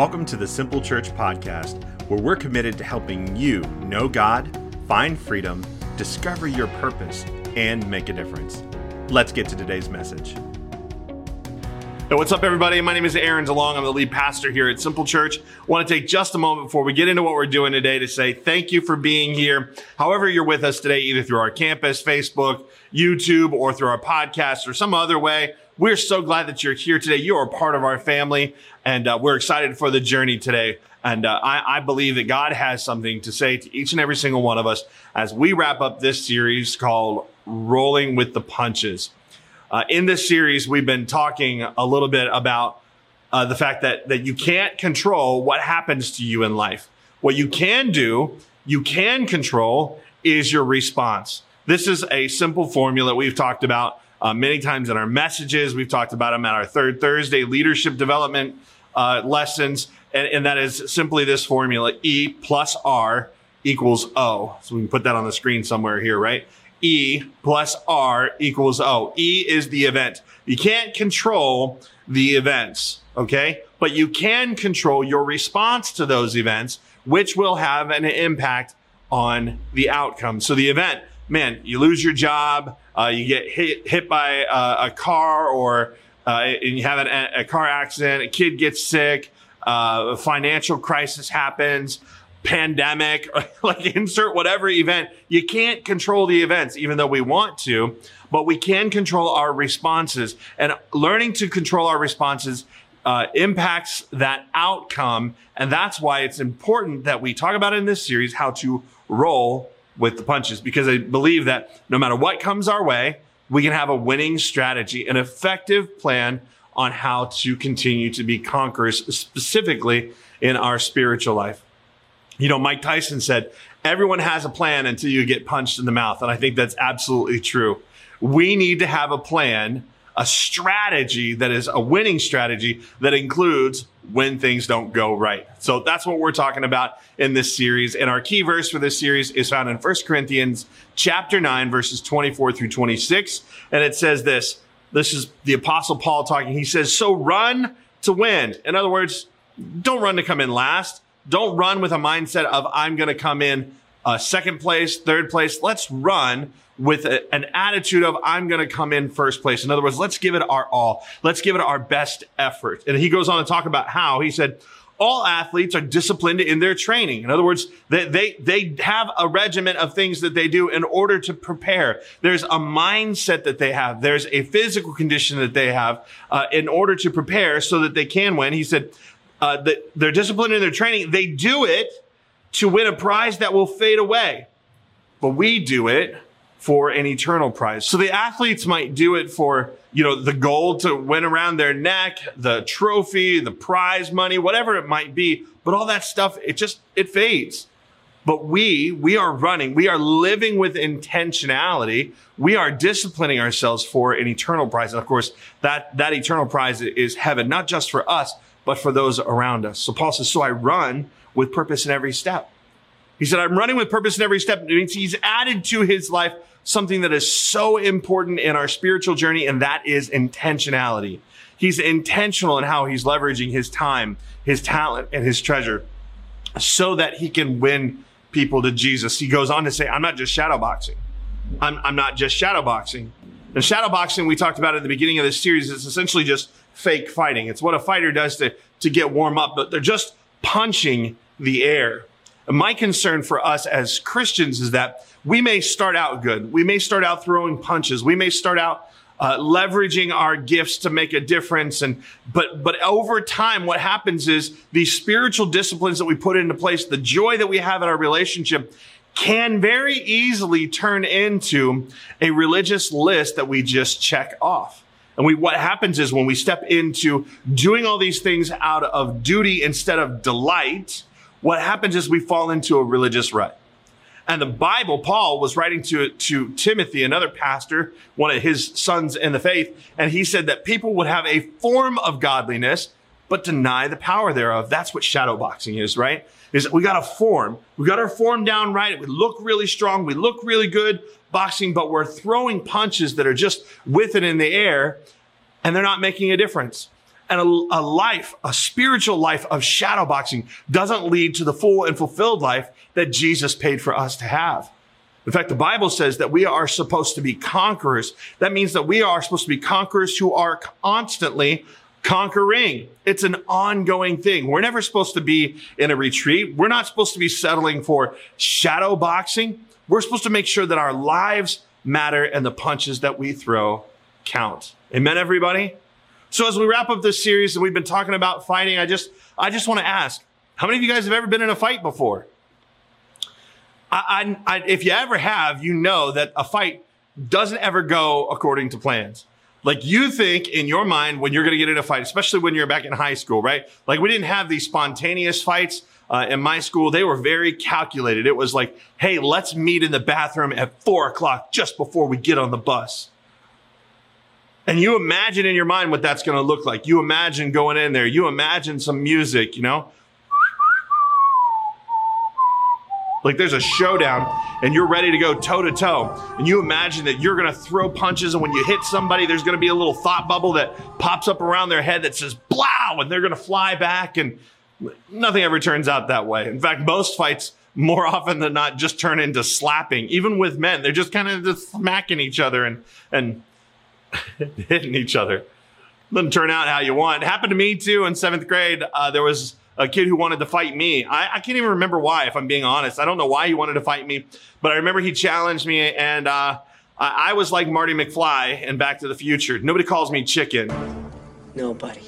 Welcome to the Simple Church Podcast, where we're committed to helping you know God, find freedom, discover your purpose, and make a difference. Let's get to today's message. Hey, what's up, everybody? My name is Aaron DeLong. I'm the lead pastor here at Simple Church. I want to take just a moment before we get into what we're doing today to say thank you for being here. However, you're with us today, either through our campus, Facebook, YouTube, or through our podcast or some other way. We're so glad that you're here today. You are part of our family, and uh, we're excited for the journey today. And uh, I, I, believe that God has something to say to each and every single one of us as we wrap up this series called Rolling with the Punches. Uh, in this series, we've been talking a little bit about uh, the fact that, that you can't control what happens to you in life. What you can do, you can control, is your response. This is a simple formula we've talked about uh, many times in our messages. We've talked about them at our third Thursday leadership development uh, lessons. And, and that is simply this formula E plus R equals O. So we can put that on the screen somewhere here, right? E plus R equals O. E is the event. You can't control the events, okay? But you can control your response to those events, which will have an impact on the outcome. So the event, man, you lose your job, uh, you get hit, hit by uh, a car or uh, and you have an, a car accident, a kid gets sick, uh, a financial crisis happens, pandemic, like insert whatever event. You can't control the events, even though we want to, but we can control our responses. And learning to control our responses uh, impacts that outcome. And that's why it's important that we talk about in this series how to roll with the punches because I believe that no matter what comes our way, we can have a winning strategy, an effective plan on how to continue to be conquerors, specifically in our spiritual life. You know, Mike Tyson said, everyone has a plan until you get punched in the mouth. And I think that's absolutely true. We need to have a plan a strategy that is a winning strategy that includes when things don't go right. So that's what we're talking about in this series. And our key verse for this series is found in 1 Corinthians chapter 9 verses 24 through 26. And it says this, this is the apostle Paul talking. He says, so run to win. In other words, don't run to come in last. Don't run with a mindset of I'm going to come in uh, second place, third place. Let's run with a, an attitude of I'm going to come in first place. In other words, let's give it our all. Let's give it our best effort. And he goes on to talk about how he said, all athletes are disciplined in their training. In other words, they, they, they have a regiment of things that they do in order to prepare. There's a mindset that they have. There's a physical condition that they have uh, in order to prepare so that they can win. He said uh, that they're disciplined in their training. They do it to win a prize that will fade away. But we do it for an eternal prize. So the athletes might do it for, you know, the gold to win around their neck, the trophy, the prize money, whatever it might be. But all that stuff, it just, it fades. But we, we are running, we are living with intentionality. We are disciplining ourselves for an eternal prize. And of course, that, that eternal prize is heaven, not just for us, but for those around us. So Paul says, so I run with purpose in every step. He said, I'm running with purpose in every step. It means he's added to his life something that is so important in our spiritual journey, and that is intentionality. He's intentional in how he's leveraging his time, his talent, and his treasure so that he can win people to Jesus. He goes on to say, I'm not just shadowboxing. I'm, I'm not just shadowboxing. And shadowboxing, we talked about at the beginning of this series, is essentially just fake fighting. It's what a fighter does to, to get warm up, but they're just punching the air. My concern for us as Christians is that we may start out good. We may start out throwing punches. We may start out uh, leveraging our gifts to make a difference. And but but over time, what happens is these spiritual disciplines that we put into place, the joy that we have in our relationship, can very easily turn into a religious list that we just check off. And we, what happens is when we step into doing all these things out of duty instead of delight, what happens is we fall into a religious rut. And the Bible, Paul was writing to, to Timothy, another pastor, one of his sons in the faith, and he said that people would have a form of godliness, but deny the power thereof. That's what shadow boxing is, right? Is we got a form. We got our form down right. We look really strong. We look really good boxing, but we're throwing punches that are just with it in the air and they're not making a difference. And a, a life, a spiritual life of shadow boxing doesn't lead to the full and fulfilled life that Jesus paid for us to have. In fact, the Bible says that we are supposed to be conquerors. That means that we are supposed to be conquerors who are constantly conquering. It's an ongoing thing. We're never supposed to be in a retreat. We're not supposed to be settling for shadow boxing. We're supposed to make sure that our lives matter and the punches that we throw count. Amen, everybody? So as we wrap up this series and we've been talking about fighting, I just, I just want to ask, how many of you guys have ever been in a fight before? I, I, I, if you ever have, you know that a fight doesn't ever go according to plans. Like you think in your mind when you're going to get in a fight, especially when you're back in high school, right? Like we didn't have these spontaneous fights. Uh, in my school, they were very calculated. It was like, hey, let's meet in the bathroom at four o'clock just before we get on the bus. And you imagine in your mind what that's going to look like. You imagine going in there. You imagine some music, you know? Like there's a showdown and you're ready to go toe to toe. And you imagine that you're going to throw punches. And when you hit somebody, there's going to be a little thought bubble that pops up around their head that says, blow, and they're going to fly back. And nothing ever turns out that way. In fact, most fights more often than not just turn into slapping. Even with men, they're just kind of just smacking each other and, and hitting each other. Doesn't turn out how you want. It happened to me too in seventh grade. Uh, there was a kid who wanted to fight me. I, I, can't even remember why, if I'm being honest. I don't know why he wanted to fight me, but I remember he challenged me, and uh, I, I, was like Marty McFly in Back to the Future. Nobody calls me chicken. Nobody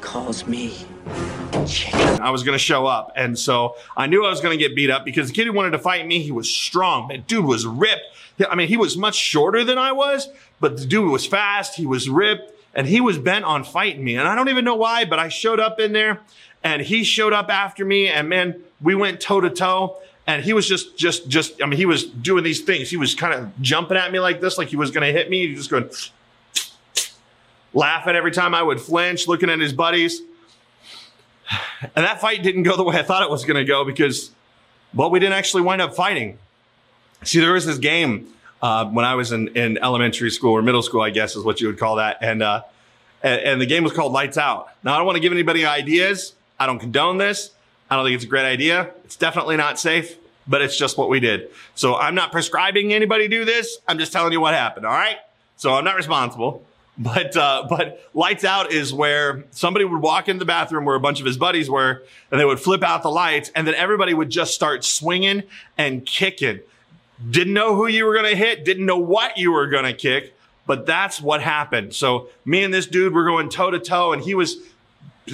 calls me chicken. I was to show up, and so I knew I was to get beat up because the kid who wanted to fight me, he was strong. That dude was ripped. I mean, he was much shorter than I was, but the dude was fast. He was ripped and he was bent on fighting me. And I don't even know why, but I showed up in there and he showed up after me and man, we went toe to toe and he was just, just, just, I mean, he was doing these things. He was kind of jumping at me like this, like he was going to hit me. He was just going, laughing every time I would flinch, looking at his buddies. And that fight didn't go the way I thought it was going to go because, well, we didn't actually wind up fighting. See, there was this game uh, when I was in, in elementary school or middle school, I guess is what you would call that. And, uh, and, and the game was called Lights Out. Now, I don't want to give anybody ideas. I don't condone this. I don't think it's a great idea. It's definitely not safe, but it's just what we did. So I'm not prescribing anybody do this. I'm just telling you what happened. All right. So I'm not responsible. But uh, but lights out is where somebody would walk in the bathroom where a bunch of his buddies were, and they would flip out the lights, and then everybody would just start swinging and kicking. Didn't know who you were going to hit, didn't know what you were going to kick, but that's what happened. So me and this dude were going toe to toe, and he was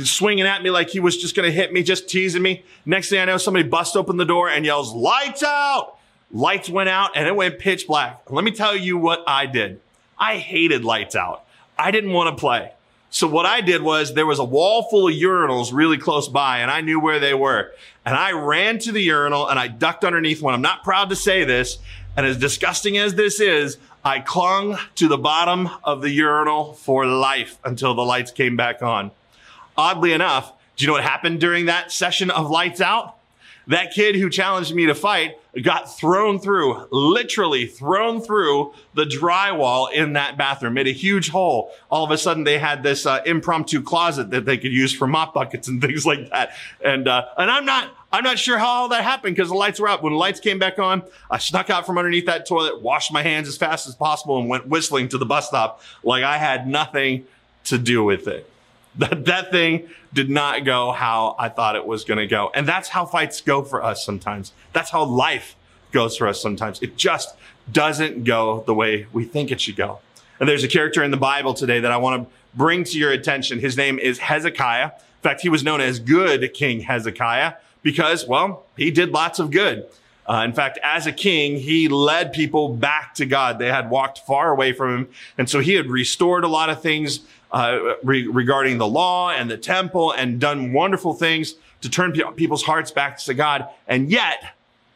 swinging at me like he was just going to hit me, just teasing me. Next thing I know, somebody busts open the door and yells, lights out. Lights went out and it went pitch black. Let me tell you what I did. I hated lights out. I didn't want to play. So what I did was there was a wall full of urinals really close by and I knew where they were. And I ran to the urinal and I ducked underneath one. I'm not proud to say this. And as disgusting as this is, I clung to the bottom of the urinal for life until the lights came back on. Oddly enough, do you know what happened during that session of lights out? That kid who challenged me to fight got thrown through, literally thrown through the drywall in that bathroom, made a huge hole. All of a sudden they had this uh, impromptu closet that they could use for mop buckets and things like that. And, uh, and I'm not, I'm not sure how all that happened because the lights were out. When the lights came back on, I snuck out from underneath that toilet, washed my hands as fast as possible and went whistling to the bus stop like I had nothing to do with it. That, that thing did not go how I thought it was going to go. And that's how fights go for us sometimes. That's how life goes for us sometimes. It just doesn't go the way we think it should go. And there's a character in the Bible today that I want to bring to your attention. His name is Hezekiah. In fact, he was known as good King Hezekiah because, well, he did lots of good. Uh, in fact, as a king, he led people back to God. They had walked far away from him. And so he had restored a lot of things uh, re- regarding the law and the temple and done wonderful things to turn pe- people's hearts back to God. And yet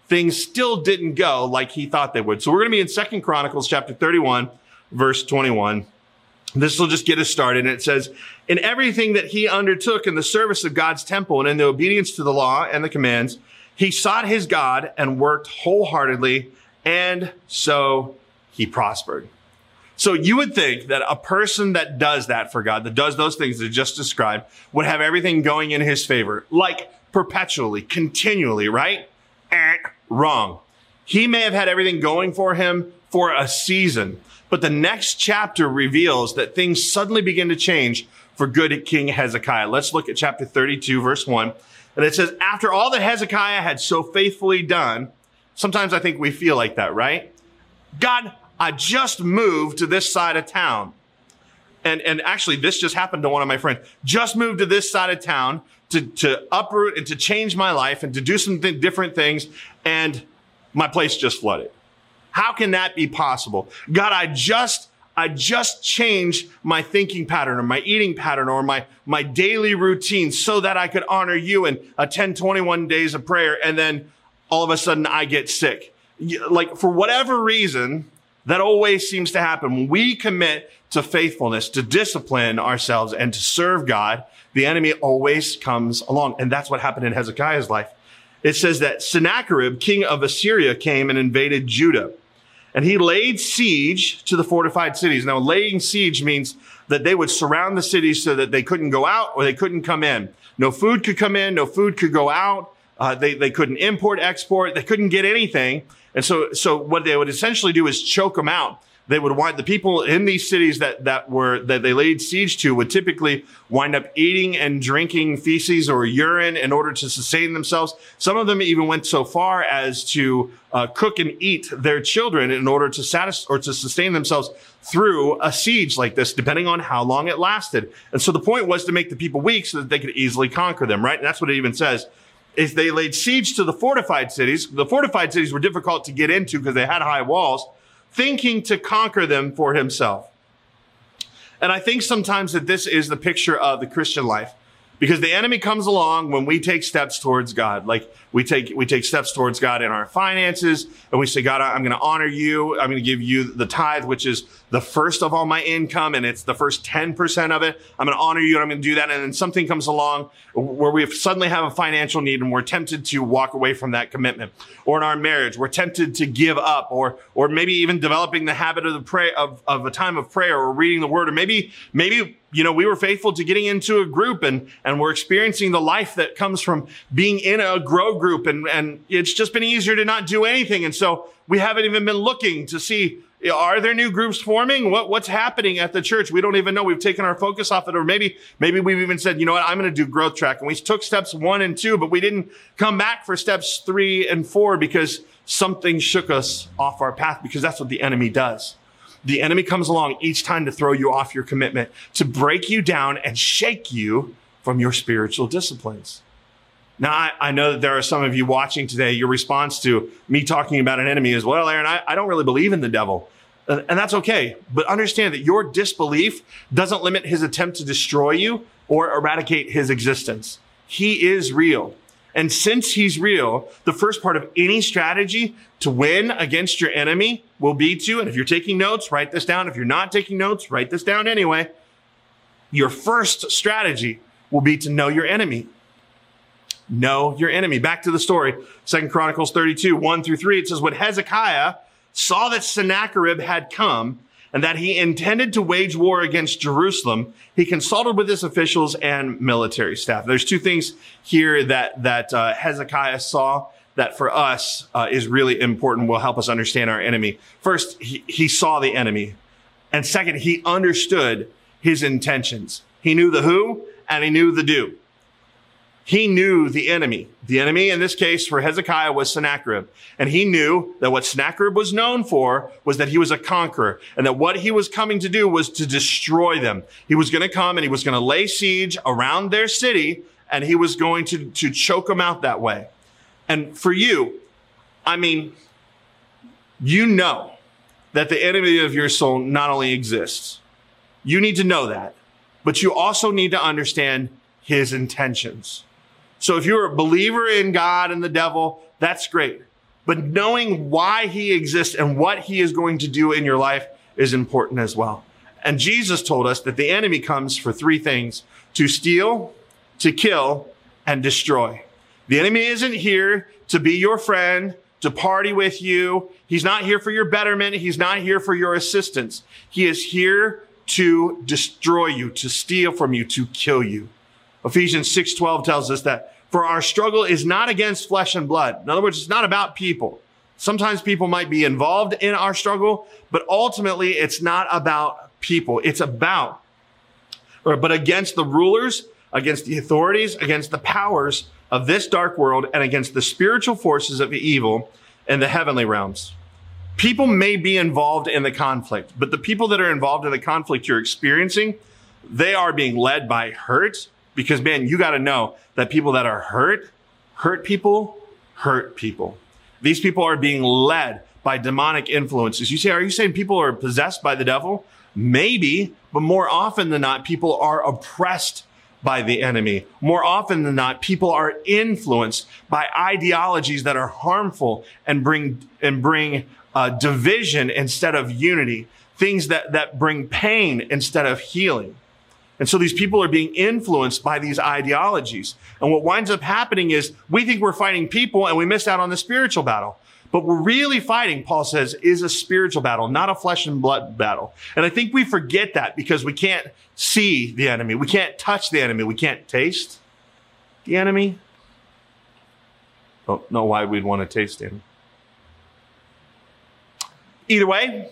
things still didn't go like he thought they would. So we're going to be in second Chronicles chapter 31, verse 21. This will just get us started. And it says, in everything that he undertook in the service of God's temple and in the obedience to the law and the commands, he sought his God and worked wholeheartedly. And so he prospered. So you would think that a person that does that for God, that does those things that I just described, would have everything going in his favor, like perpetually, continually, right? Eh, wrong. He may have had everything going for him for a season, but the next chapter reveals that things suddenly begin to change for good King Hezekiah. Let's look at chapter 32, verse 1. And it says, After all that Hezekiah had so faithfully done, sometimes I think we feel like that, right? God, I just moved to this side of town. And, and actually, this just happened to one of my friends. Just moved to this side of town to, to uproot and to change my life and to do some th- different things. And my place just flooded. How can that be possible? God, I just, I just changed my thinking pattern or my eating pattern or my, my daily routine so that I could honor you and attend 21 days of prayer. And then all of a sudden I get sick. Like for whatever reason, that always seems to happen. When we commit to faithfulness, to discipline ourselves and to serve God, the enemy always comes along. And that's what happened in Hezekiah's life. It says that Sennacherib, king of Assyria, came and invaded Judah. And he laid siege to the fortified cities. Now, laying siege means that they would surround the cities so that they couldn't go out or they couldn't come in. No food could come in, no food could go out. Uh, they, they couldn't import, export, they couldn't get anything. And so, so what they would essentially do is choke them out. They would wind the people in these cities that, that were, that they laid siege to would typically wind up eating and drinking feces or urine in order to sustain themselves. Some of them even went so far as to uh, cook and eat their children in order to satisfy or to sustain themselves through a siege like this, depending on how long it lasted. And so the point was to make the people weak so that they could easily conquer them, right? And that's what it even says is they laid siege to the fortified cities. The fortified cities were difficult to get into because they had high walls, thinking to conquer them for himself. And I think sometimes that this is the picture of the Christian life. Because the enemy comes along when we take steps towards God. Like we take, we take steps towards God in our finances and we say, God, I'm going to honor you. I'm going to give you the tithe, which is the first of all my income and it's the first 10% of it. I'm going to honor you and I'm going to do that. And then something comes along where we suddenly have a financial need and we're tempted to walk away from that commitment. Or in our marriage, we're tempted to give up or, or maybe even developing the habit of the pray of, of a time of prayer or reading the word or maybe, maybe you know, we were faithful to getting into a group and, and we're experiencing the life that comes from being in a grow group and, and it's just been easier to not do anything. And so we haven't even been looking to see, are there new groups forming? What, what's happening at the church? We don't even know. We've taken our focus off it or maybe, maybe we've even said, you know what? I'm going to do growth track. And we took steps one and two, but we didn't come back for steps three and four because something shook us off our path because that's what the enemy does. The enemy comes along each time to throw you off your commitment, to break you down and shake you from your spiritual disciplines. Now, I, I, know that there are some of you watching today. Your response to me talking about an enemy is, well, Aaron, I, I don't really believe in the devil. And, and that's okay. But understand that your disbelief doesn't limit his attempt to destroy you or eradicate his existence. He is real. And since he's real, the first part of any strategy to win against your enemy will be to, and if you're taking notes, write this down. If you're not taking notes, write this down anyway. Your first strategy will be to know your enemy. Know your enemy. Back to the story. Second Chronicles 32, 1 through 3. It says, when Hezekiah saw that Sennacherib had come, and that he intended to wage war against Jerusalem, he consulted with his officials and military staff. There's two things here that that uh, Hezekiah saw that for us uh, is really important. Will help us understand our enemy. First, he, he saw the enemy, and second, he understood his intentions. He knew the who and he knew the do. He knew the enemy. The enemy in this case for Hezekiah was Sennacherib. And he knew that what Sennacherib was known for was that he was a conqueror and that what he was coming to do was to destroy them. He was going to come and he was going to lay siege around their city and he was going to, to choke them out that way. And for you, I mean, you know that the enemy of your soul not only exists, you need to know that, but you also need to understand his intentions. So if you're a believer in God and the devil, that's great. But knowing why he exists and what he is going to do in your life is important as well. And Jesus told us that the enemy comes for three things to steal, to kill, and destroy. The enemy isn't here to be your friend, to party with you. He's not here for your betterment. He's not here for your assistance. He is here to destroy you, to steal from you, to kill you. Ephesians 6:12 tells us that for our struggle is not against flesh and blood. In other words, it's not about people. Sometimes people might be involved in our struggle, but ultimately it's not about people. It's about, or, but against the rulers, against the authorities, against the powers of this dark world, and against the spiritual forces of evil in the heavenly realms. People may be involved in the conflict, but the people that are involved in the conflict you're experiencing, they are being led by hurt because man, you got to know that people that are hurt, hurt people, hurt people. These people are being led by demonic influences. You say, are you saying people are possessed by the devil? Maybe, but more often than not, people are oppressed by the enemy. More often than not, people are influenced by ideologies that are harmful and bring, and bring uh, division instead of unity. Things that, that bring pain instead of healing. And so these people are being influenced by these ideologies. And what winds up happening is we think we're fighting people and we miss out on the spiritual battle. But we're really fighting, Paul says, is a spiritual battle, not a flesh and blood battle. And I think we forget that because we can't see the enemy. We can't touch the enemy. We can't taste the enemy. Oh, Don't know why we'd want to taste him. Either way,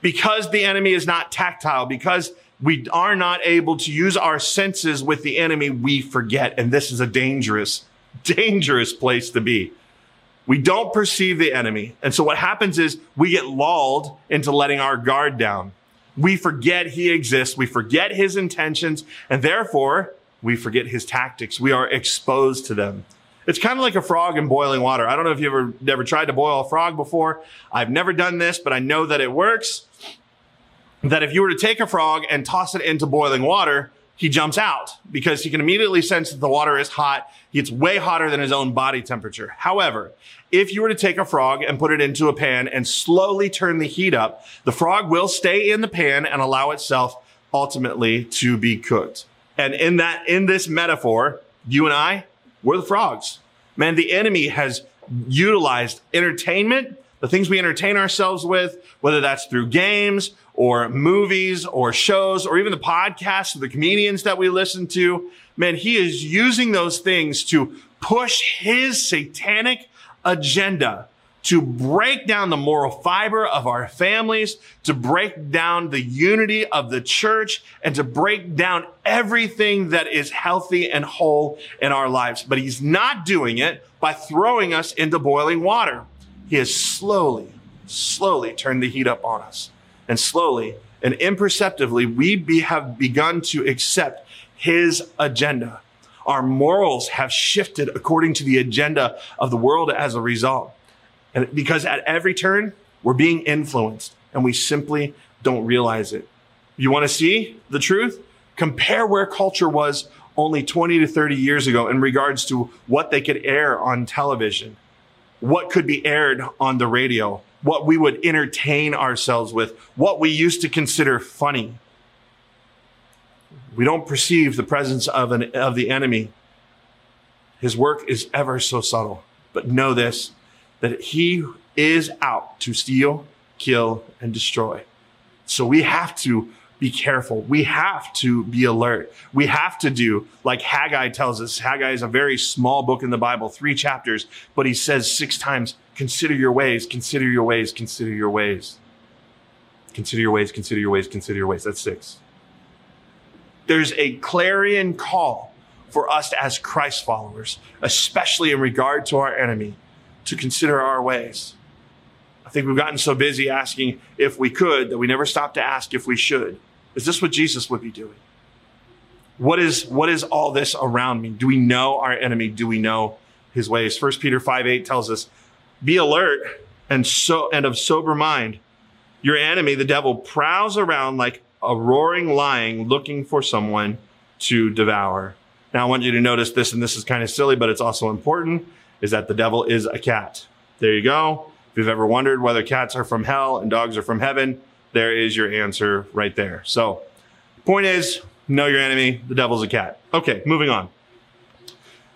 because the enemy is not tactile, because we are not able to use our senses with the enemy, we forget. And this is a dangerous, dangerous place to be. We don't perceive the enemy. And so what happens is we get lulled into letting our guard down. We forget he exists. We forget his intentions and therefore we forget his tactics. We are exposed to them. It's kind of like a frog in boiling water. I don't know if you've ever never tried to boil a frog before. I've never done this, but I know that it works that if you were to take a frog and toss it into boiling water, he jumps out because he can immediately sense that the water is hot. It's way hotter than his own body temperature. However, if you were to take a frog and put it into a pan and slowly turn the heat up, the frog will stay in the pan and allow itself ultimately to be cooked. And in that, in this metaphor, you and I, we're the frogs. Man, the enemy has utilized entertainment, the things we entertain ourselves with, whether that's through games or movies or shows or even the podcasts of the comedians that we listen to. Man, he is using those things to push his satanic agenda to break down the moral fiber of our families, to break down the unity of the church, and to break down everything that is healthy and whole in our lives. But he's not doing it by throwing us into boiling water. He has slowly, slowly turned the heat up on us and slowly and imperceptibly, we be, have begun to accept his agenda. Our morals have shifted according to the agenda of the world as a result. And because at every turn, we're being influenced and we simply don't realize it. You want to see the truth? Compare where culture was only 20 to 30 years ago in regards to what they could air on television, what could be aired on the radio, what we would entertain ourselves with, what we used to consider funny. We don't perceive the presence of, an, of the enemy. His work is ever so subtle. But know this, that he is out to steal, kill, and destroy. So we have to be careful. We have to be alert. We have to do like Haggai tells us. Haggai is a very small book in the Bible, three chapters, but he says six times, consider your ways, consider your ways, consider your ways. Consider your ways, consider your ways, consider your ways. That's six. There's a clarion call for us as Christ followers, especially in regard to our enemy, to consider our ways. I think we've gotten so busy asking if we could that we never stop to ask if we should. Is this what Jesus would be doing? What is, what is all this around me? Do we know our enemy? Do we know his ways? 1 Peter 5 8 tells us, be alert and so, and of sober mind. Your enemy, the devil, prowls around like a roaring lion looking for someone to devour. Now I want you to notice this, and this is kind of silly, but it's also important, is that the devil is a cat. There you go. If you've ever wondered whether cats are from hell and dogs are from heaven, there is your answer right there. So, point is, know your enemy. The devil's a cat. Okay, moving on.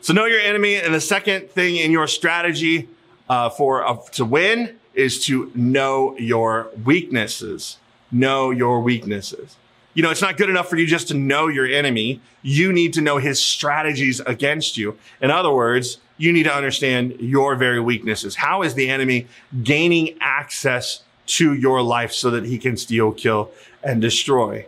So, know your enemy. And the second thing in your strategy uh, for uh, to win is to know your weaknesses. Know your weaknesses. You know, it's not good enough for you just to know your enemy. You need to know his strategies against you. In other words, you need to understand your very weaknesses. How is the enemy gaining access to your life so that he can steal, kill, and destroy?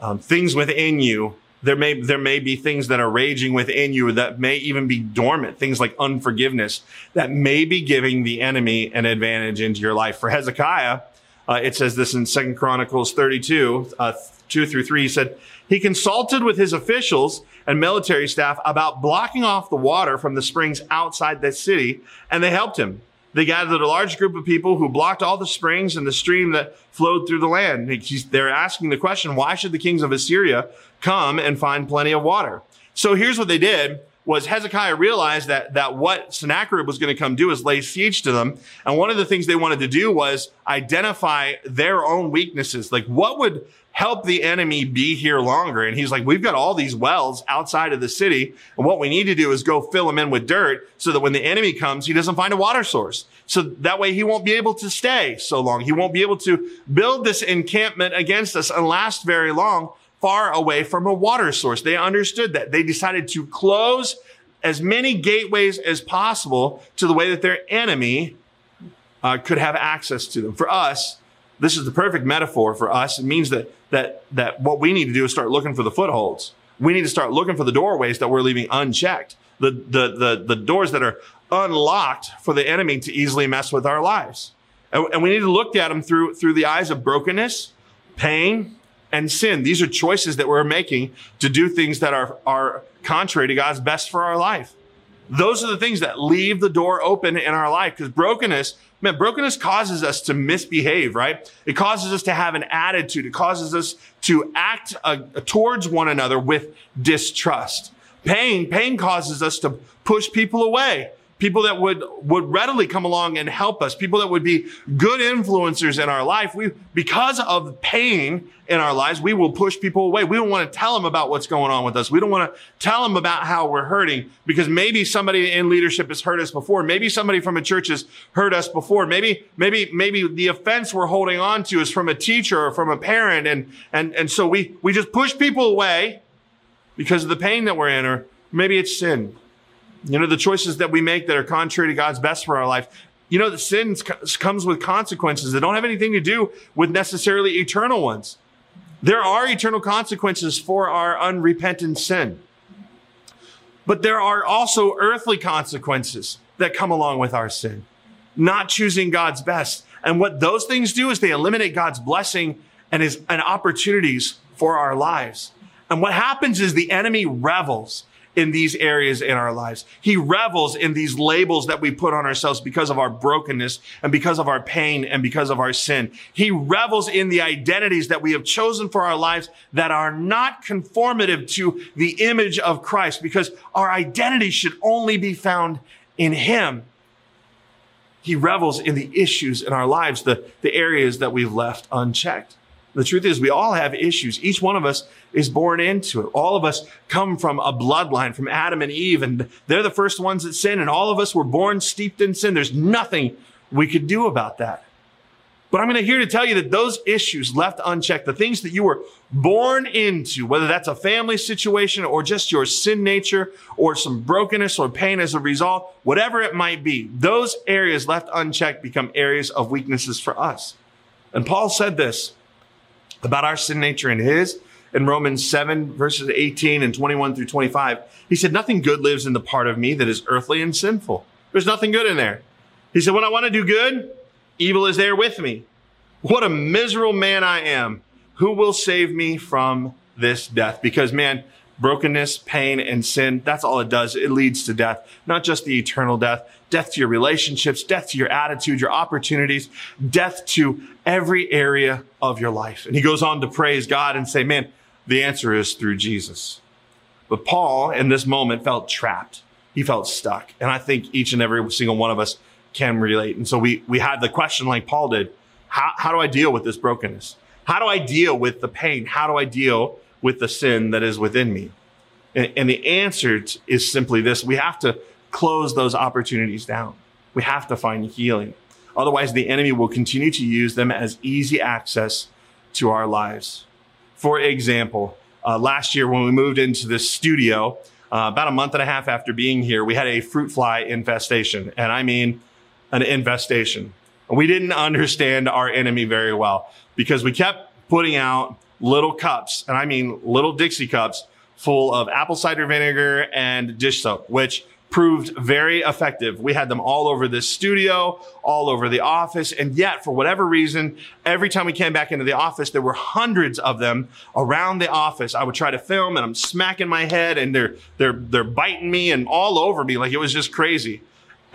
Um, things within you there may there may be things that are raging within you that may even be dormant things like unforgiveness that may be giving the enemy an advantage into your life for hezekiah uh, it says this in second chronicles 32 uh, 2 through 3 he said he consulted with his officials and military staff about blocking off the water from the springs outside the city and they helped him they gathered a large group of people who blocked all the springs and the stream that flowed through the land. They're asking the question, why should the kings of Assyria come and find plenty of water? So here's what they did was Hezekiah realized that, that what Sennacherib was going to come do is lay siege to them. And one of the things they wanted to do was identify their own weaknesses. Like what would help the enemy be here longer. And he's like, we've got all these wells outside of the city. And what we need to do is go fill them in with dirt so that when the enemy comes, he doesn't find a water source. So that way he won't be able to stay so long. He won't be able to build this encampment against us and last very long far away from a water source. They understood that. They decided to close as many gateways as possible to the way that their enemy uh, could have access to them. For us, this is the perfect metaphor for us. It means that, that, that what we need to do is start looking for the footholds. We need to start looking for the doorways that we're leaving unchecked. The, the, the, the doors that are unlocked for the enemy to easily mess with our lives. And, and we need to look at them through, through the eyes of brokenness, pain, and sin. These are choices that we're making to do things that are, are contrary to God's best for our life. Those are the things that leave the door open in our life because brokenness Man, brokenness causes us to misbehave, right? It causes us to have an attitude. It causes us to act uh, towards one another with distrust. Pain, pain causes us to push people away people that would, would readily come along and help us, people that would be good influencers in our life. We, because of pain in our lives, we will push people away. We don't want to tell them about what's going on with us. We don't want to tell them about how we're hurting because maybe somebody in leadership has hurt us before. Maybe somebody from a church has hurt us before. Maybe, maybe, maybe the offense we're holding on to is from a teacher or from a parent. And, and, and so we, we just push people away because of the pain that we're in, or maybe it's sin. You know, the choices that we make that are contrary to God's best for our life. You know, the sin comes with consequences that don't have anything to do with necessarily eternal ones. There are eternal consequences for our unrepentant sin. But there are also earthly consequences that come along with our sin. Not choosing God's best. And what those things do is they eliminate God's blessing and his and opportunities for our lives. And what happens is the enemy revels in these areas in our lives. He revels in these labels that we put on ourselves because of our brokenness and because of our pain and because of our sin. He revels in the identities that we have chosen for our lives that are not conformative to the image of Christ because our identity should only be found in Him. He revels in the issues in our lives, the, the areas that we've left unchecked. The truth is we all have issues. Each one of us is born into it. All of us come from a bloodline from Adam and Eve and they're the first ones that sin and all of us were born steeped in sin. There's nothing we could do about that. But I'm going to here to tell you that those issues left unchecked, the things that you were born into, whether that's a family situation or just your sin nature or some brokenness or pain as a result, whatever it might be, those areas left unchecked become areas of weaknesses for us. And Paul said this about our sin nature and his in Romans 7 verses 18 and 21 through 25. He said, nothing good lives in the part of me that is earthly and sinful. There's nothing good in there. He said, when I want to do good, evil is there with me. What a miserable man I am. Who will save me from this death? Because man, brokenness, pain, and sin, that's all it does. It leads to death, not just the eternal death, death to your relationships, death to your attitude, your opportunities, death to every area of your life. And he goes on to praise God and say, man, the answer is through Jesus. But Paul in this moment felt trapped. He felt stuck. And I think each and every single one of us can relate. And so we, we had the question like Paul did. How, how do I deal with this brokenness? How do I deal with the pain? How do I deal with the sin that is within me? And, and the answer is simply this. We have to close those opportunities down. We have to find healing. Otherwise, the enemy will continue to use them as easy access to our lives. For example, uh, last year when we moved into this studio, uh, about a month and a half after being here, we had a fruit fly infestation. And I mean an infestation. We didn't understand our enemy very well because we kept putting out little cups, and I mean little Dixie cups full of apple cider vinegar and dish soap, which proved very effective. We had them all over this studio, all over the office. And yet, for whatever reason, every time we came back into the office, there were hundreds of them around the office. I would try to film and I'm smacking my head and they're, they're, they're biting me and all over me. Like it was just crazy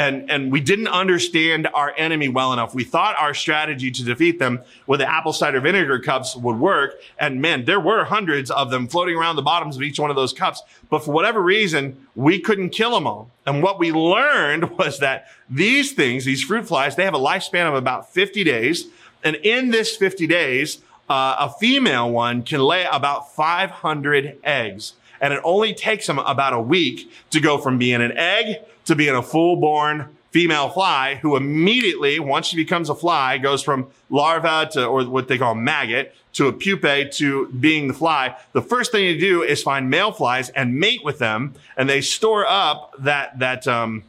and, and we didn't understand our enemy well enough. We thought our strategy to defeat them with the apple cider vinegar cups would work. And man, there were hundreds of them floating around the bottoms of each one of those cups. But for whatever reason, we couldn't kill them all. And what we learned was that these things, these fruit flies, they have a lifespan of about 50 days. And in this 50 days, uh, a female one can lay about 500 eggs. And it only takes them about a week to go from being an egg to being a full born female fly who immediately, once she becomes a fly, goes from larva to, or what they call maggot, to a pupae to being the fly. The first thing you do is find male flies and mate with them, and they store up that, that, um,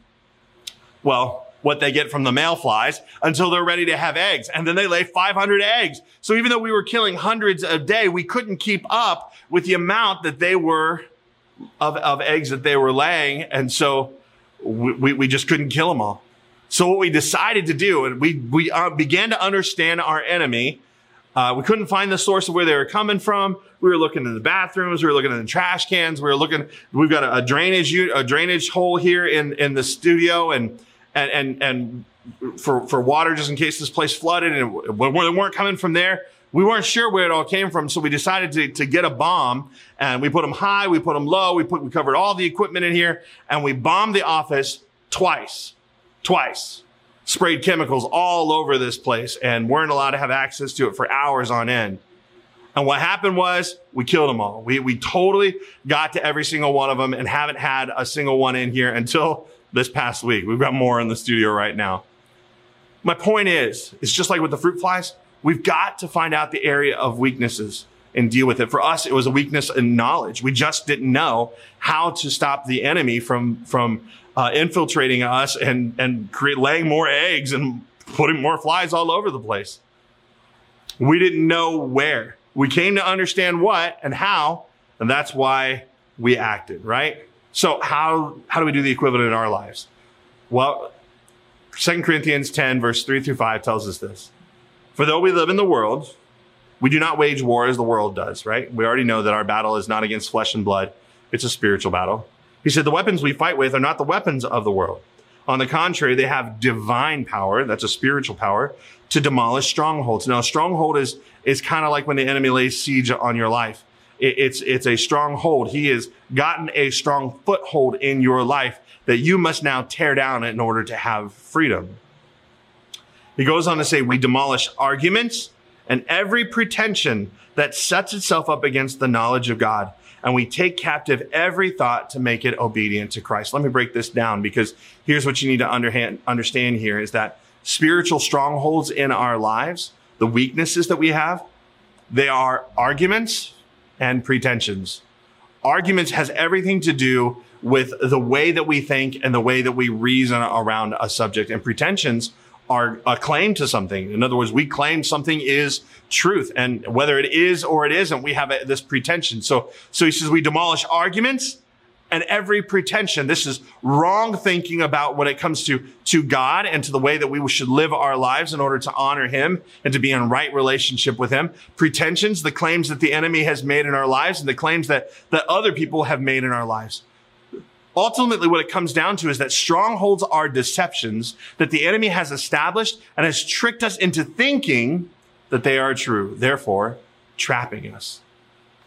well, what they get from the male flies until they're ready to have eggs. And then they lay 500 eggs. So even though we were killing hundreds a day, we couldn't keep up with the amount that they were of, of eggs that they were laying. And so we, we just couldn't kill them all. So what we decided to do, and we, we uh, began to understand our enemy. Uh, we couldn't find the source of where they were coming from. We were looking in the bathrooms. We were looking in the trash cans. We were looking, we've got a, a drainage, a drainage hole here in, in the studio and, and, and, and for, for water, just in case this place flooded and they weren't coming from there, we weren't sure where it all came from. So we decided to, to get a bomb and we put them high. We put them low. We put, we covered all the equipment in here and we bombed the office twice, twice, sprayed chemicals all over this place and weren't allowed to have access to it for hours on end. And what happened was we killed them all. We, we totally got to every single one of them and haven't had a single one in here until this past week. We've got more in the studio right now. My point is, it's just like with the fruit flies. We've got to find out the area of weaknesses and deal with it. For us, it was a weakness in knowledge. We just didn't know how to stop the enemy from, from, uh, infiltrating us and, and create, laying more eggs and putting more flies all over the place. We didn't know where. We came to understand what and how, and that's why we acted, right? So how, how do we do the equivalent in our lives? Well, 2 Corinthians 10 verse 3 through 5 tells us this. For though we live in the world, we do not wage war as the world does, right? We already know that our battle is not against flesh and blood. It's a spiritual battle. He said the weapons we fight with are not the weapons of the world. On the contrary, they have divine power. That's a spiritual power to demolish strongholds. Now, a stronghold is, is kind of like when the enemy lays siege on your life. It, it's, it's a stronghold. He has gotten a strong foothold in your life that you must now tear down in order to have freedom. He goes on to say, we demolish arguments and every pretension that sets itself up against the knowledge of God. And we take captive every thought to make it obedient to Christ. Let me break this down because here's what you need to understand here is that spiritual strongholds in our lives, the weaknesses that we have, they are arguments and pretensions. Arguments has everything to do with the way that we think and the way that we reason around a subject. And pretensions are a claim to something. In other words, we claim something is truth. And whether it is or it isn't, we have a, this pretension. So, so he says we demolish arguments and every pretension. This is wrong thinking about when it comes to, to God and to the way that we should live our lives in order to honor him and to be in right relationship with him. Pretensions, the claims that the enemy has made in our lives and the claims that, that other people have made in our lives. Ultimately, what it comes down to is that strongholds are deceptions that the enemy has established and has tricked us into thinking that they are true, therefore trapping us.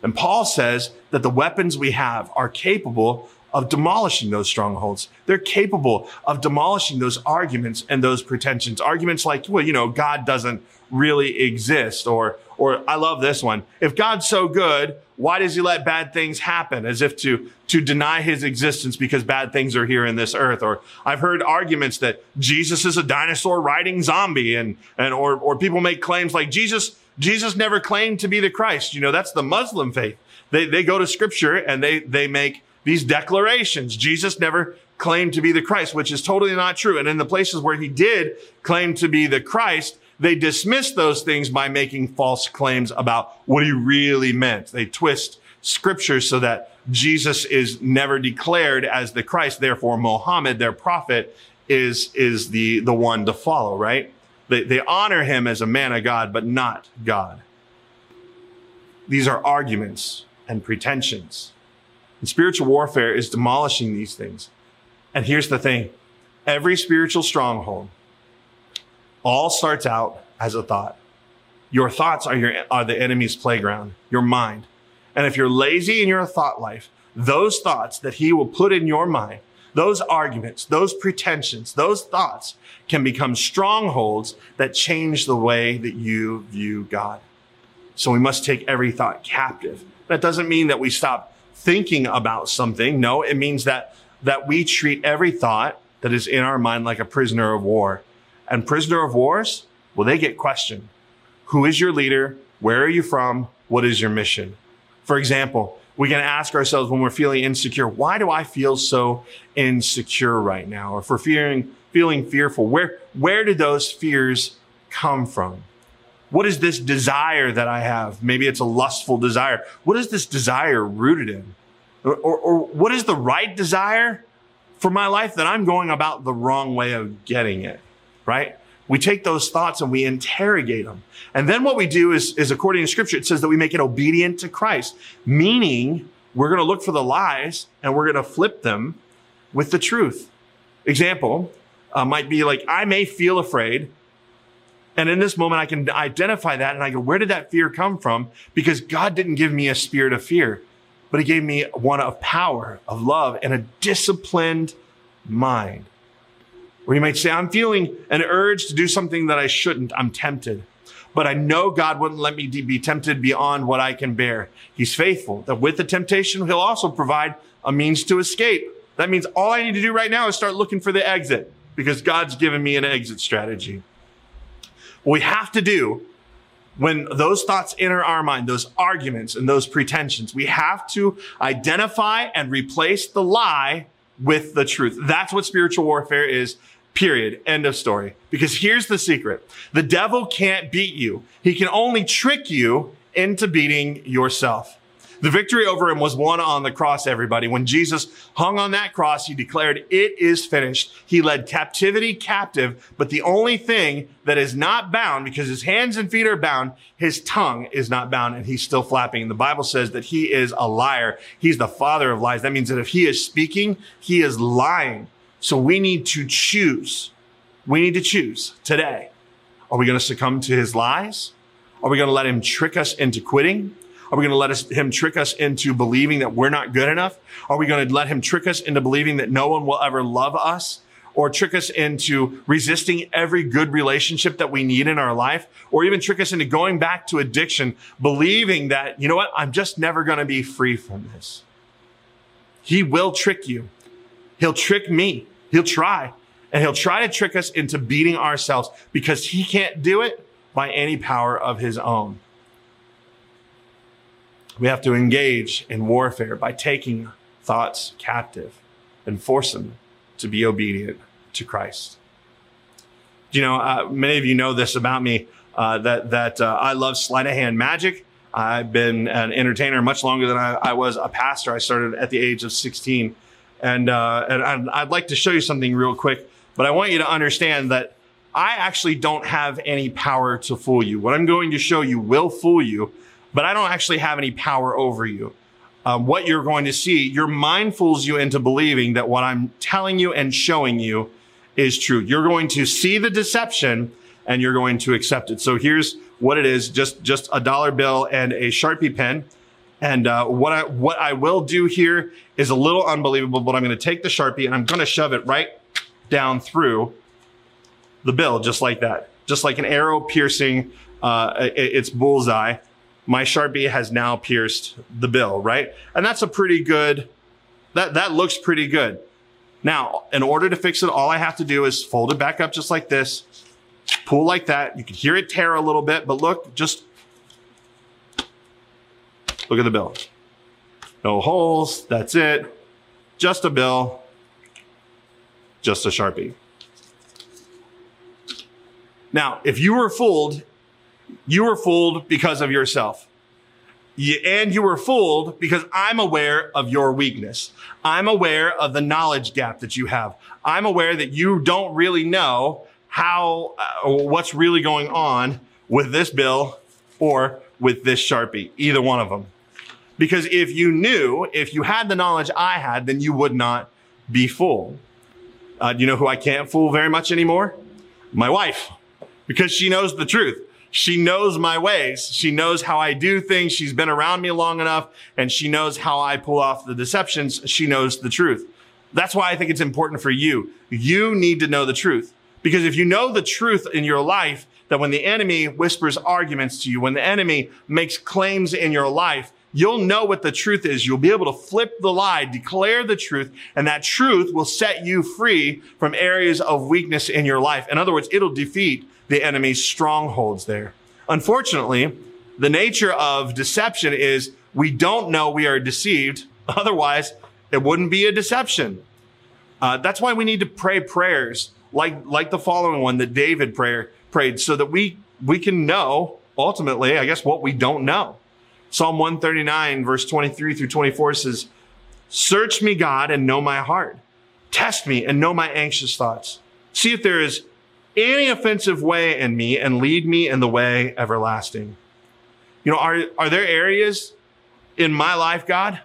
And Paul says that the weapons we have are capable of demolishing those strongholds. They're capable of demolishing those arguments and those pretensions. Arguments like, well, you know, God doesn't really exist or, Or I love this one. If God's so good, why does he let bad things happen? As if to, to deny his existence because bad things are here in this earth. Or I've heard arguments that Jesus is a dinosaur riding zombie and, and, or, or people make claims like Jesus, Jesus never claimed to be the Christ. You know, that's the Muslim faith. They, they go to scripture and they, they make these declarations. Jesus never claimed to be the Christ, which is totally not true. And in the places where he did claim to be the Christ, they dismiss those things by making false claims about what he really meant. They twist scripture so that Jesus is never declared as the Christ. Therefore, Muhammad, their prophet, is, is the, the one to follow, right? They, they honor him as a man of God, but not God. These are arguments and pretensions. And spiritual warfare is demolishing these things. And here's the thing. Every spiritual stronghold all starts out as a thought. Your thoughts are your, are the enemy's playground, your mind. And if you're lazy in your thought life, those thoughts that he will put in your mind, those arguments, those pretensions, those thoughts can become strongholds that change the way that you view God. So we must take every thought captive. That doesn't mean that we stop thinking about something. No, it means that, that we treat every thought that is in our mind like a prisoner of war. And prisoner of wars, well, they get questioned. Who is your leader? Where are you from? What is your mission? For example, we can ask ourselves when we're feeling insecure, why do I feel so insecure right now? Or for fearing, feeling fearful, where, where did those fears come from? What is this desire that I have? Maybe it's a lustful desire. What is this desire rooted in? Or, or, or, what is the right desire for my life that I'm going about the wrong way of getting it? Right? We take those thoughts and we interrogate them. And then what we do is, is according to scripture, it says that we make it obedient to Christ, meaning we're going to look for the lies and we're going to flip them with the truth. Example uh, might be like, I may feel afraid, and in this moment, I can identify that and I go, where did that fear come from? Because God didn't give me a spirit of fear, but he gave me one of power, of love, and a disciplined mind. Or you might say, I'm feeling an urge to do something that I shouldn't. I'm tempted. But I know God wouldn't let me be tempted beyond what I can bear. He's faithful that with the temptation, he'll also provide a means to escape. That means all I need to do right now is start looking for the exit because God's given me an exit strategy. What we have to do when those thoughts enter our mind, those arguments and those pretensions, we have to identify and replace the lie with the truth. That's what spiritual warfare is. Period. End of story. Because here's the secret. The devil can't beat you. He can only trick you into beating yourself. The victory over him was won on the cross, everybody. When Jesus hung on that cross, he declared, it is finished. He led captivity captive, but the only thing that is not bound, because his hands and feet are bound, his tongue is not bound and he's still flapping. And the Bible says that he is a liar. He's the father of lies. That means that if he is speaking, he is lying. So we need to choose. We need to choose today. Are we going to succumb to his lies? Are we going to let him trick us into quitting? Are we going to let us, him trick us into believing that we're not good enough? Are we going to let him trick us into believing that no one will ever love us? Or trick us into resisting every good relationship that we need in our life? Or even trick us into going back to addiction, believing that, you know what? I'm just never going to be free from this. He will trick you. He'll trick me. He'll try. And he'll try to trick us into beating ourselves because he can't do it by any power of his own. We have to engage in warfare by taking thoughts captive and force them to be obedient to Christ. You know, uh, many of you know this about me uh, that that uh, I love sleight of hand magic. I've been an entertainer much longer than I, I, was a pastor. I started at the age of 16, and uh, and I'd like to show you something real quick. But I want you to understand that I actually don't have any power to fool you. What I'm going to show you will fool you but I don't actually have any power over you. Um, what you're going to see, your mind fools you into believing that what I'm telling you and showing you is true. You're going to see the deception and you're going to accept it. So here's what it is: just just a dollar bill and a sharpie pen. And uh, what I what I will do here is a little unbelievable, but I'm going to take the sharpie and I'm going to shove it right down through the bill, just like that, just like an arrow piercing uh, it's bullseye. My Sharpie has now pierced the bill, right? And that's a pretty good, that, that looks pretty good. Now, in order to fix it, all I have to do is fold it back up just like this, pull like that. You can hear it tear a little bit, but look, just look at the bill. No holes. That's it. Just a bill. Just a Sharpie. Now, if you were fooled, you were fooled because of yourself. and you were fooled because I'm aware of your weakness. I'm aware of the knowledge gap that you have. I'm aware that you don't really know how, uh, what's really going on with this bill or with this Sharpie, either one of them. Because if you knew, if you had the knowledge I had, then you would not be fooled. Uh, do you know who I can't fool very much anymore? My wife, because she knows the truth. She knows my ways. She knows how I do things. She's been around me long enough and she knows how I pull off the deceptions. She knows the truth. That's why I think it's important for you. You need to know the truth because if you know the truth in your life, that when the enemy whispers arguments to you, when the enemy makes claims in your life, you'll know what the truth is. You'll be able to flip the lie, declare the truth, and that truth will set you free from areas of weakness in your life. In other words, it'll defeat the enemy's strongholds there. Unfortunately, the nature of deception is we don't know we are deceived. Otherwise, it wouldn't be a deception. Uh, that's why we need to pray prayers like, like the following one that David prayer, prayed so that we, we can know ultimately, I guess, what we don't know. Psalm 139 verse 23 through 24 says, search me, God, and know my heart. Test me and know my anxious thoughts. See if there is any offensive way in me and lead me in the way everlasting. You know, are, are there areas in my life, God,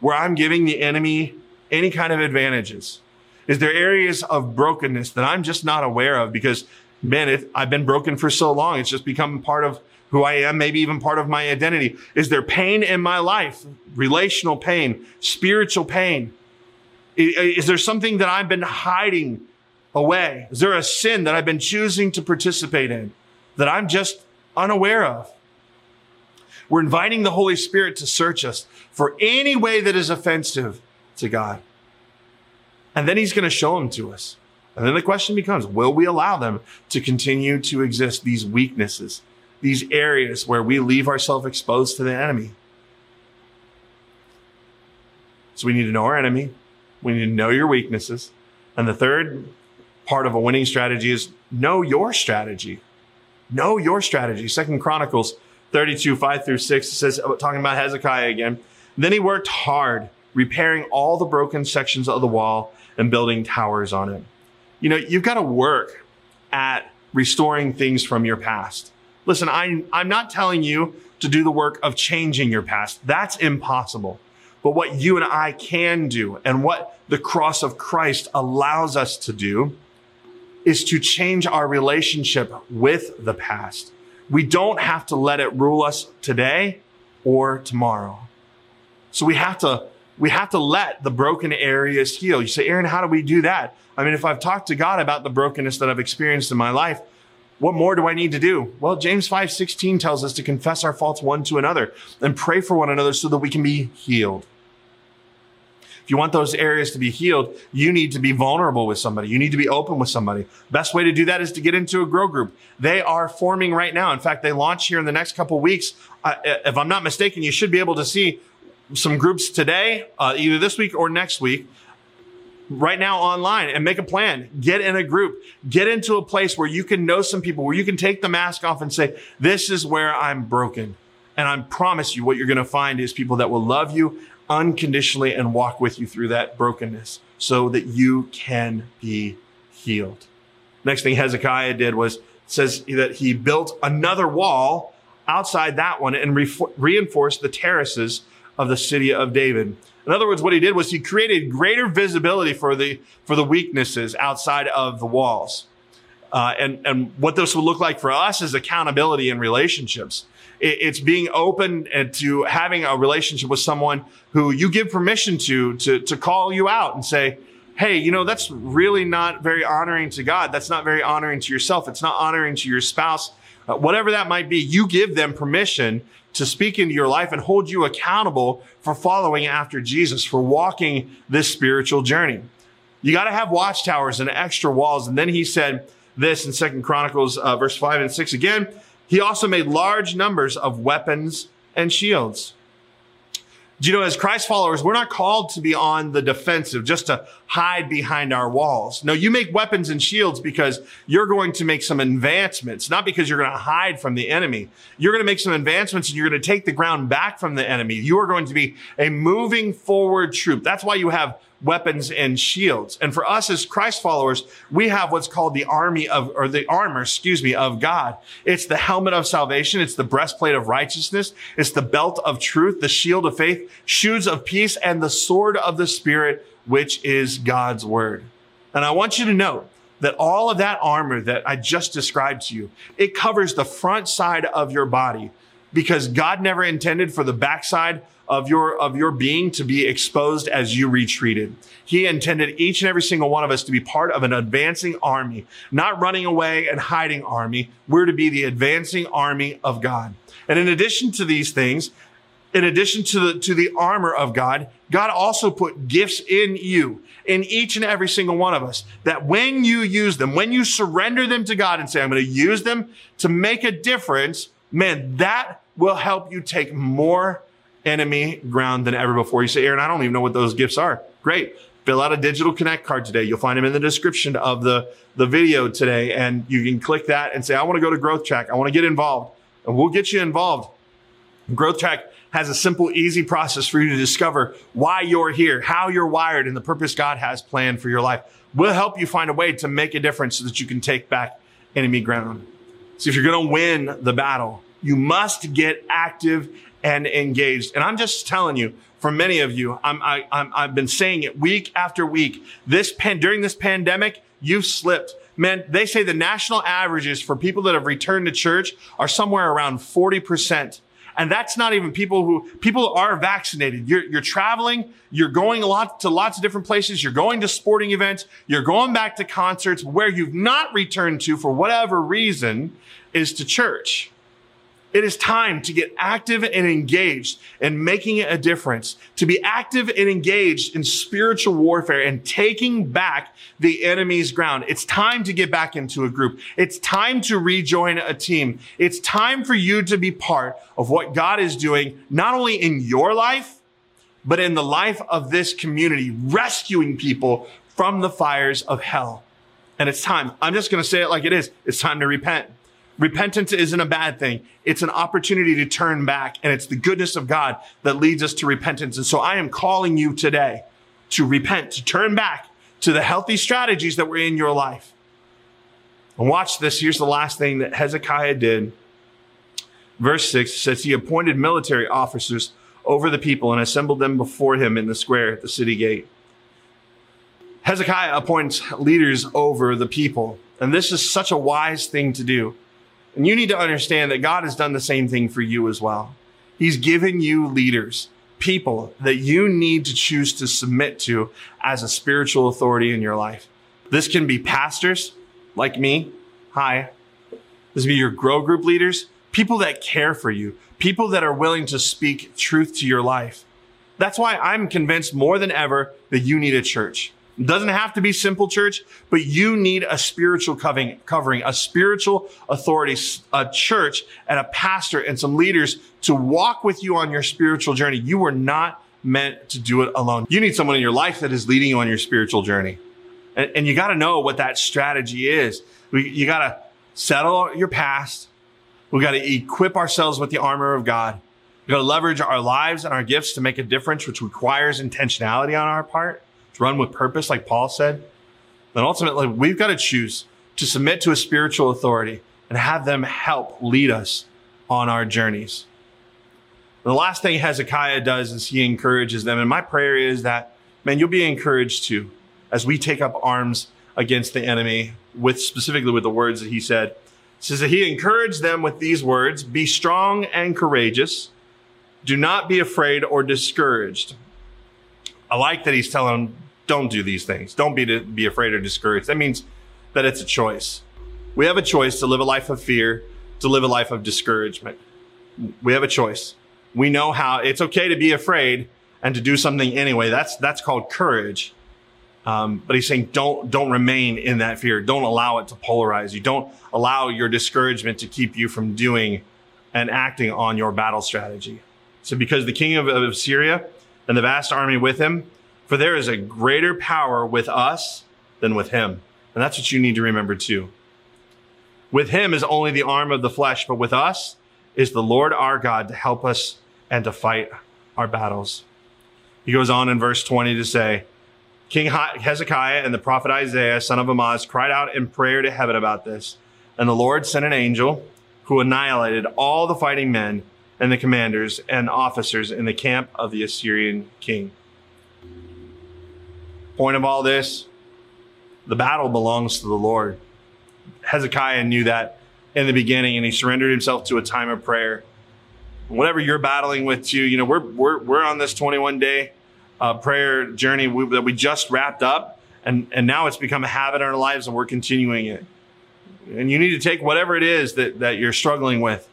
where I'm giving the enemy any kind of advantages? Is there areas of brokenness that I'm just not aware of because, man, it, I've been broken for so long. It's just become part of who I am, maybe even part of my identity. Is there pain in my life? Relational pain, spiritual pain? Is there something that I've been hiding away? Is there a sin that I've been choosing to participate in that I'm just unaware of? We're inviting the Holy Spirit to search us for any way that is offensive to God. And then he's going to show them to us. And then the question becomes, will we allow them to continue to exist, these weaknesses, these areas where we leave ourselves exposed to the enemy? So we need to know our enemy. We need to know your weaknesses. And the third part of a winning strategy is know your strategy. Know your strategy. Second Chronicles 32, 5 through 6 says, uh, talking about Hezekiah again. Then he worked hard, repairing all the broken sections of the wall and building towers on it. You know, you've got to work at restoring things from your past. Listen, I, I'm not telling you to do the work of changing your past. That's impossible. But what you and I can do and what the cross of Christ allows us to do is to change our relationship with the past. We don't have to let it rule us today or tomorrow. So we have to, we have to let the broken areas heal. You say, Aaron, how do we do that? I mean, if I've talked to God about the brokenness that I've experienced in my life, what more do I need to do? Well, James 5:16 tells us to confess our faults one to another and pray for one another so that we can be healed. If you want those areas to be healed, you need to be vulnerable with somebody. You need to be open with somebody. Best way to do that is to get into a grow group. They are forming right now. In fact, they launch here in the next couple weeks. Uh, if I'm not mistaken, you should be able to see some groups today, uh, either this week or next week right now online and make a plan. Get in a group. Get into a place where you can know some people, where you can take the mask off and say, this is where I'm broken. And I promise you what you're going to find is people that will love you unconditionally and walk with you through that brokenness so that you can be healed. Next thing Hezekiah did was says that he built another wall outside that one and re- reinforced the terraces of the city of David. In other words, what he did was he created greater visibility for the, for the weaknesses outside of the walls. Uh, and, and what this would look like for us is accountability in relationships it's being open to having a relationship with someone who you give permission to, to, to call you out and say, Hey, you know, that's really not very honoring to God. That's not very honoring to yourself. It's not honoring to your spouse uh, whatever that might be, you give them permission to speak into your life and hold you accountable for following after Jesus, for walking this spiritual journey. You got to have watchtowers and extra walls. And then he said this in Second Chronicles, uh, verse five and six again. He also made large numbers of weapons and shields. You know, as Christ followers, we're not called to be on the defensive, just to hide behind our walls. No, you make weapons and shields because you're going to make some advancements, not because you're going to hide from the enemy. You're going to make some advancements and you're going to take the ground back from the enemy. You are going to be a moving forward troop. That's why you have weapons and shields. And for us as Christ followers, we have what's called the army of, or the armor, excuse me, of God. It's the helmet of salvation. It's the breastplate of righteousness. It's the belt of truth, the shield of faith, shoes of peace, and the sword of the spirit, which is God's word. And I want you to know that all of that armor that I just described to you, it covers the front side of your body because God never intended for the backside of your, of your being to be exposed as you retreated. He intended each and every single one of us to be part of an advancing army, not running away and hiding army. We're to be the advancing army of God. And in addition to these things, in addition to the, to the armor of God, God also put gifts in you, in each and every single one of us, that when you use them, when you surrender them to God and say, I'm going to use them to make a difference, man, that will help you take more enemy ground than ever before. You say, Aaron, I don't even know what those gifts are. Great. Fill out a digital connect card today. You'll find them in the description of the, the video today. And you can click that and say, I want to go to growth track. I want to get involved and we'll get you involved. Growth track has a simple, easy process for you to discover why you're here, how you're wired and the purpose God has planned for your life. We'll help you find a way to make a difference so that you can take back enemy ground. So if you're going to win the battle, you must get active and engaged. And I'm just telling you, for many of you, I'm, I, I'm, I've been saying it week after week. This pan, during this pandemic, you've slipped. Man, they say the national averages for people that have returned to church are somewhere around 40%. And that's not even people who, people are vaccinated. You're, you're traveling. You're going a lot to lots of different places. You're going to sporting events. You're going back to concerts where you've not returned to for whatever reason is to church. It is time to get active and engaged in making a difference, to be active and engaged in spiritual warfare and taking back the enemy's ground. It's time to get back into a group. It's time to rejoin a team. It's time for you to be part of what God is doing, not only in your life, but in the life of this community, rescuing people from the fires of hell. And it's time. I'm just going to say it like it is. It's time to repent. Repentance isn't a bad thing. It's an opportunity to turn back and it's the goodness of God that leads us to repentance. And so I am calling you today to repent, to turn back to the healthy strategies that were in your life. And watch this. Here's the last thing that Hezekiah did. Verse six says he appointed military officers over the people and assembled them before him in the square at the city gate. Hezekiah appoints leaders over the people. And this is such a wise thing to do. And you need to understand that God has done the same thing for you as well. He's given you leaders, people that you need to choose to submit to as a spiritual authority in your life. This can be pastors like me. Hi. This be your grow group leaders, people that care for you, people that are willing to speak truth to your life. That's why I'm convinced more than ever that you need a church. Doesn't have to be simple church, but you need a spiritual covering, covering, a spiritual authority, a church and a pastor and some leaders to walk with you on your spiritual journey. You were not meant to do it alone. You need someone in your life that is leading you on your spiritual journey. And, and you got to know what that strategy is. We, you got to settle your past. We got to equip ourselves with the armor of God. We got to leverage our lives and our gifts to make a difference, which requires intentionality on our part run with purpose, like Paul said, then ultimately we've got to choose to submit to a spiritual authority and have them help lead us on our journeys. The last thing Hezekiah does is he encourages them. And my prayer is that, man, you'll be encouraged too as we take up arms against the enemy with specifically with the words that he said. It says that he encouraged them with these words, be strong and courageous. Do not be afraid or discouraged. I like that he's telling them, don't do these things. Don't be, be afraid or discouraged. That means that it's a choice. We have a choice to live a life of fear, to live a life of discouragement. We have a choice. We know how it's okay to be afraid and to do something anyway. That's, that's called courage. Um, but he's saying don't, don't remain in that fear. Don't allow it to polarize you. Don't allow your discouragement to keep you from doing and acting on your battle strategy. So because the king of, of Syria and the vast army with him, for there is a greater power with us than with him. And that's what you need to remember too. With him is only the arm of the flesh, but with us is the Lord our God to help us and to fight our battles. He goes on in verse 20 to say, King Hezekiah and the prophet Isaiah, son of Amoz, cried out in prayer to heaven about this. And the Lord sent an angel who annihilated all the fighting men and the commanders and officers in the camp of the Assyrian king. Point of all this the battle belongs to the Lord. Hezekiah knew that in the beginning and he surrendered himself to a time of prayer. Whatever you're battling with too, you know, we're, we're, we're on this 21 day uh, prayer journey we, that we just wrapped up and, and now it's become a habit in our lives and we're continuing it. And you need to take whatever it is that, that you're struggling with,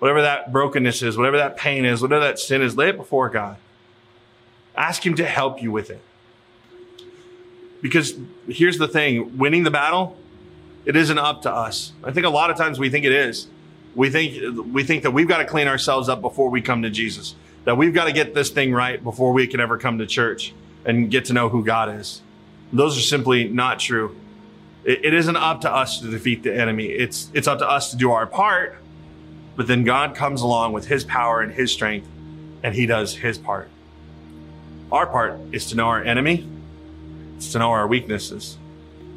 whatever that brokenness is, whatever that pain is, whatever that sin is, lay it before God. Ask him to help you with it. Because here's the thing winning the battle, it isn't up to us. I think a lot of times we think it is. We think, we think that we've got to clean ourselves up before we come to Jesus, that we've got to get this thing right before we can ever come to church and get to know who God is. Those are simply not true. It, it isn't up to us to defeat the enemy. It's, it's up to us to do our part, but then God comes along with his power and his strength and he does his part. Our part is to know our enemy it's to know our weaknesses,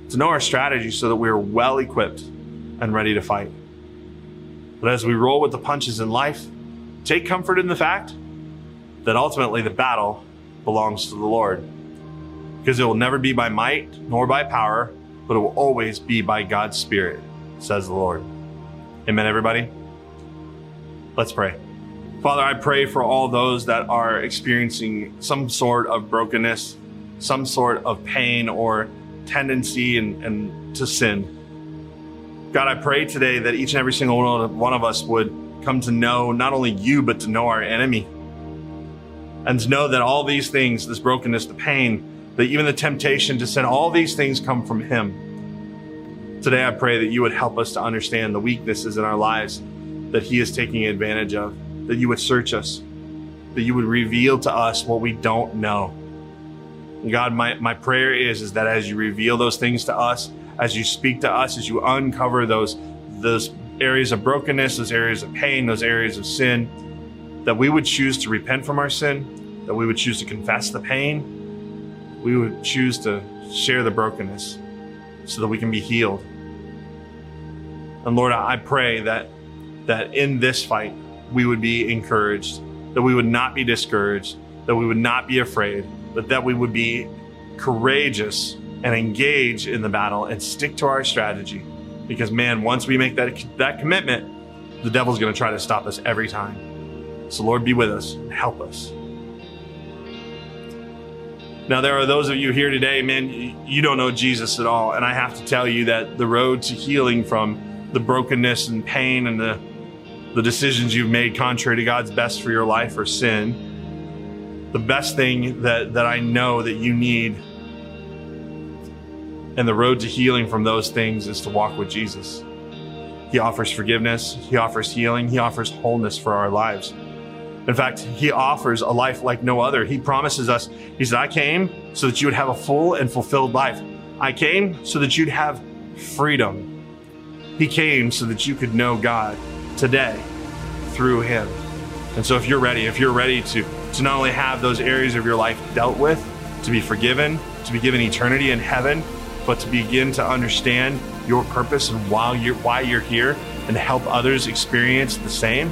to know our strategy so that we are well equipped and ready to fight. But as we roll with the punches in life, take comfort in the fact that ultimately the battle belongs to the Lord. Because it will never be by might nor by power, but it will always be by God's Spirit, says the Lord. Amen, everybody. Let's pray. Father, I pray for all those that are experiencing some sort of brokenness, some sort of pain or tendency and, and to sin. God, I pray today that each and every single one of us would come to know not only you, but to know our enemy. And to know that all these things, this brokenness, the pain, that even the temptation to sin, all these things come from Him. Today, I pray that you would help us to understand the weaknesses in our lives that He is taking advantage of, that you would search us, that you would reveal to us what we don't know God, my, my prayer is, is that as you reveal those things to us, as you speak to us, as you uncover those, those areas of brokenness, those areas of pain, those areas of sin, that we would choose to repent from our sin, that we would choose to confess the pain, we would choose to share the brokenness so that we can be healed. And Lord, I pray that, that in this fight, we would be encouraged, that we would not be discouraged, that we would not be afraid, but that we would be courageous and engage in the battle and stick to our strategy. Because man, once we make that that commitment, the devil's going to try to stop us every time. So Lord, be with us and help us. Now, there are those of you here today, man, you don't know Jesus at all. And I have to tell you that the road to healing from the brokenness and pain and the, the decisions you've made contrary to God's best for your life or sin the best thing that, that I know that you need and the road to healing from those things is to walk with Jesus. He offers forgiveness, He offers healing, He offers wholeness for our lives. In fact, He offers a life like no other. He promises us, He said, I came so that you would have a full and fulfilled life. I came so that you'd have freedom. He came so that you could know God today through Him. And so if you're ready, if you're ready to to not only have those areas of your life dealt with, to be forgiven, to be given eternity in heaven, but to begin to understand your purpose and why you're, why you're here and help others experience the same.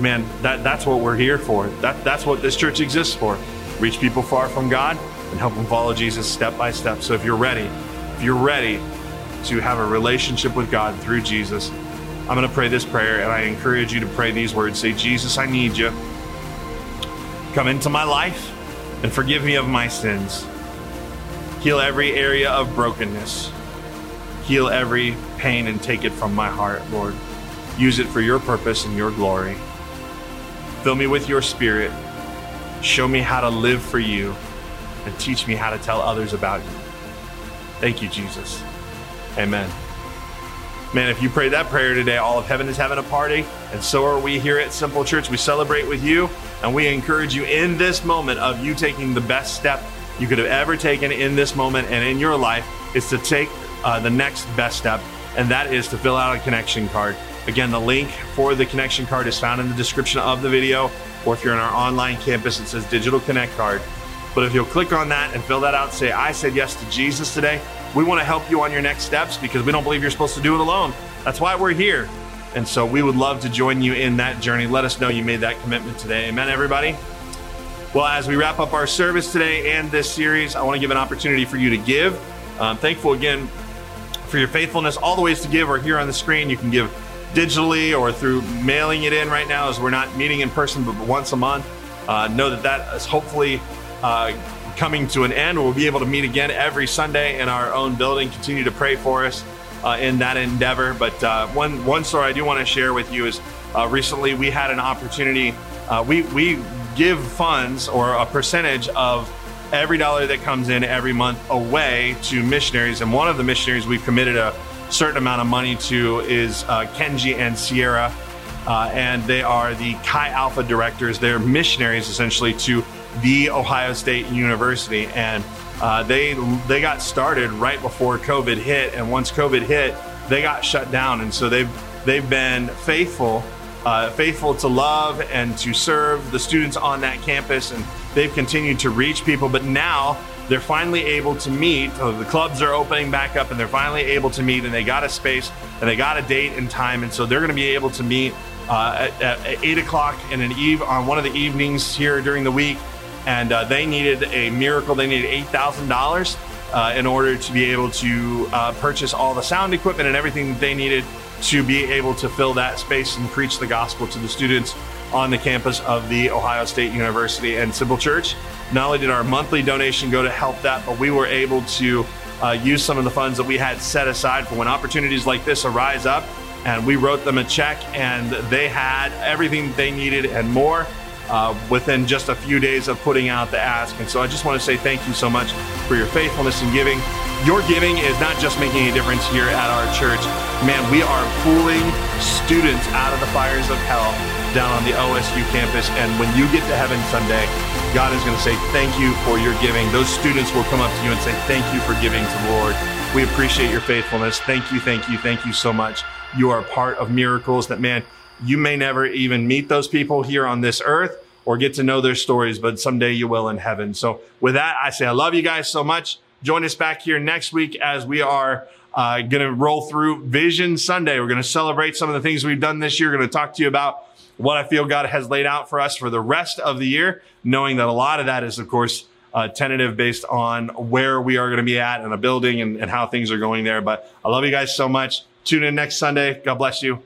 Man, that, that's what we're here for. That, that's what this church exists for. Reach people far from God and help them follow Jesus step by step. So if you're ready, if you're ready to have a relationship with God through Jesus, I'm going to pray this prayer and I encourage you to pray these words. Say, Jesus, I need you. Come into my life and forgive me of my sins. Heal every area of brokenness. Heal every pain and take it from my heart, Lord. use it for your purpose and your glory. Fill me with your spirit. Show me how to live for you and teach me how to tell others about you. Thank you, Jesus. Amen. Man, if you prayed that prayer today, all of heaven is having a party, and so are we here at Simple Church. We celebrate with you, and we encourage you in this moment of you taking the best step you could have ever taken in this moment and in your life is to take uh, the next best step, and that is to fill out a connection card. Again, the link for the connection card is found in the description of the video, or if you're in our online campus, it says Digital Connect Card. But if you'll click on that and fill that out, say, I said yes to Jesus today, we want to help you on your next steps because we don't believe you're supposed to do it alone. That's why we're here. And so we would love to join you in that journey. Let us know you made that commitment today. Amen, everybody. Well, as we wrap up our service today and this series, I want to give an opportunity for you to give. I'm thankful again for your faithfulness. All the ways to give are here on the screen. You can give digitally or through mailing it in right now, as we're not meeting in person, but once a month. Uh, know that that is hopefully uh, coming to an end. We'll be able to meet again every Sunday in our own building. Continue to pray for us uh, in that endeavor. But uh, one one story I do want to share with you is uh, recently we had an opportunity. Uh, we we give funds or a percentage of every dollar that comes in every month away to missionaries, and one of the missionaries we've committed a certain amount of money to is uh, Kenji and Sierra. Uh, and they are the Chi Alpha directors. They're missionaries essentially to the Ohio State University, and uh, they they got started right before COVID hit, and once COVID hit, they got shut down, and so they've they've been faithful, uh, faithful to love and to serve the students on that campus, and they've continued to reach people. But now they're finally able to meet. the clubs are opening back up, and they're finally able to meet, and they got a space and they got a date and time, and so they're going to be able to meet. Uh, at, at, eight o'clock in an eve on one of the evenings here during the week and uh, they needed a miracle. They needed eight thousand uh, dollars in order to be able to uh, purchase all the sound equipment and everything that they needed to be able to fill that space and preach the gospel to the students on the campus of the Ohio State University and Simple Church. Not only did our monthly donation go to help that, but we were able to uh, use some of the funds that we had set aside for when opportunities like this arise up. And we wrote them a check, and they had everything they needed and more uh, within just a few days of putting out the ask. And so I just want to say thank you so much for your faithfulness in giving. Your giving is not just making a difference here at our church. Man, we are pulling students out of the fires of hell down on the OSU campus. And when you get to heaven someday, God is going to say, Thank you for your giving. Those students will come up to you and say, Thank you for giving to the Lord. We appreciate your faithfulness. Thank you, thank you, thank you so much. You are part of miracles that, man, you may never even meet those people here on this earth or get to know their stories, but someday you will in heaven. So with that, I say I love you guys so much. Join us back here next week as we are uh, going to roll through Vision Sunday. We're going to celebrate some of the things we've done this year. We're going to talk to you about what I feel God has laid out for us for the rest of the year, knowing that a lot of that is, of course, uh, tentative based on where we are going to be at in a building and, and how things are going there. But I love you guys so much. Tune in next Sunday. God bless you.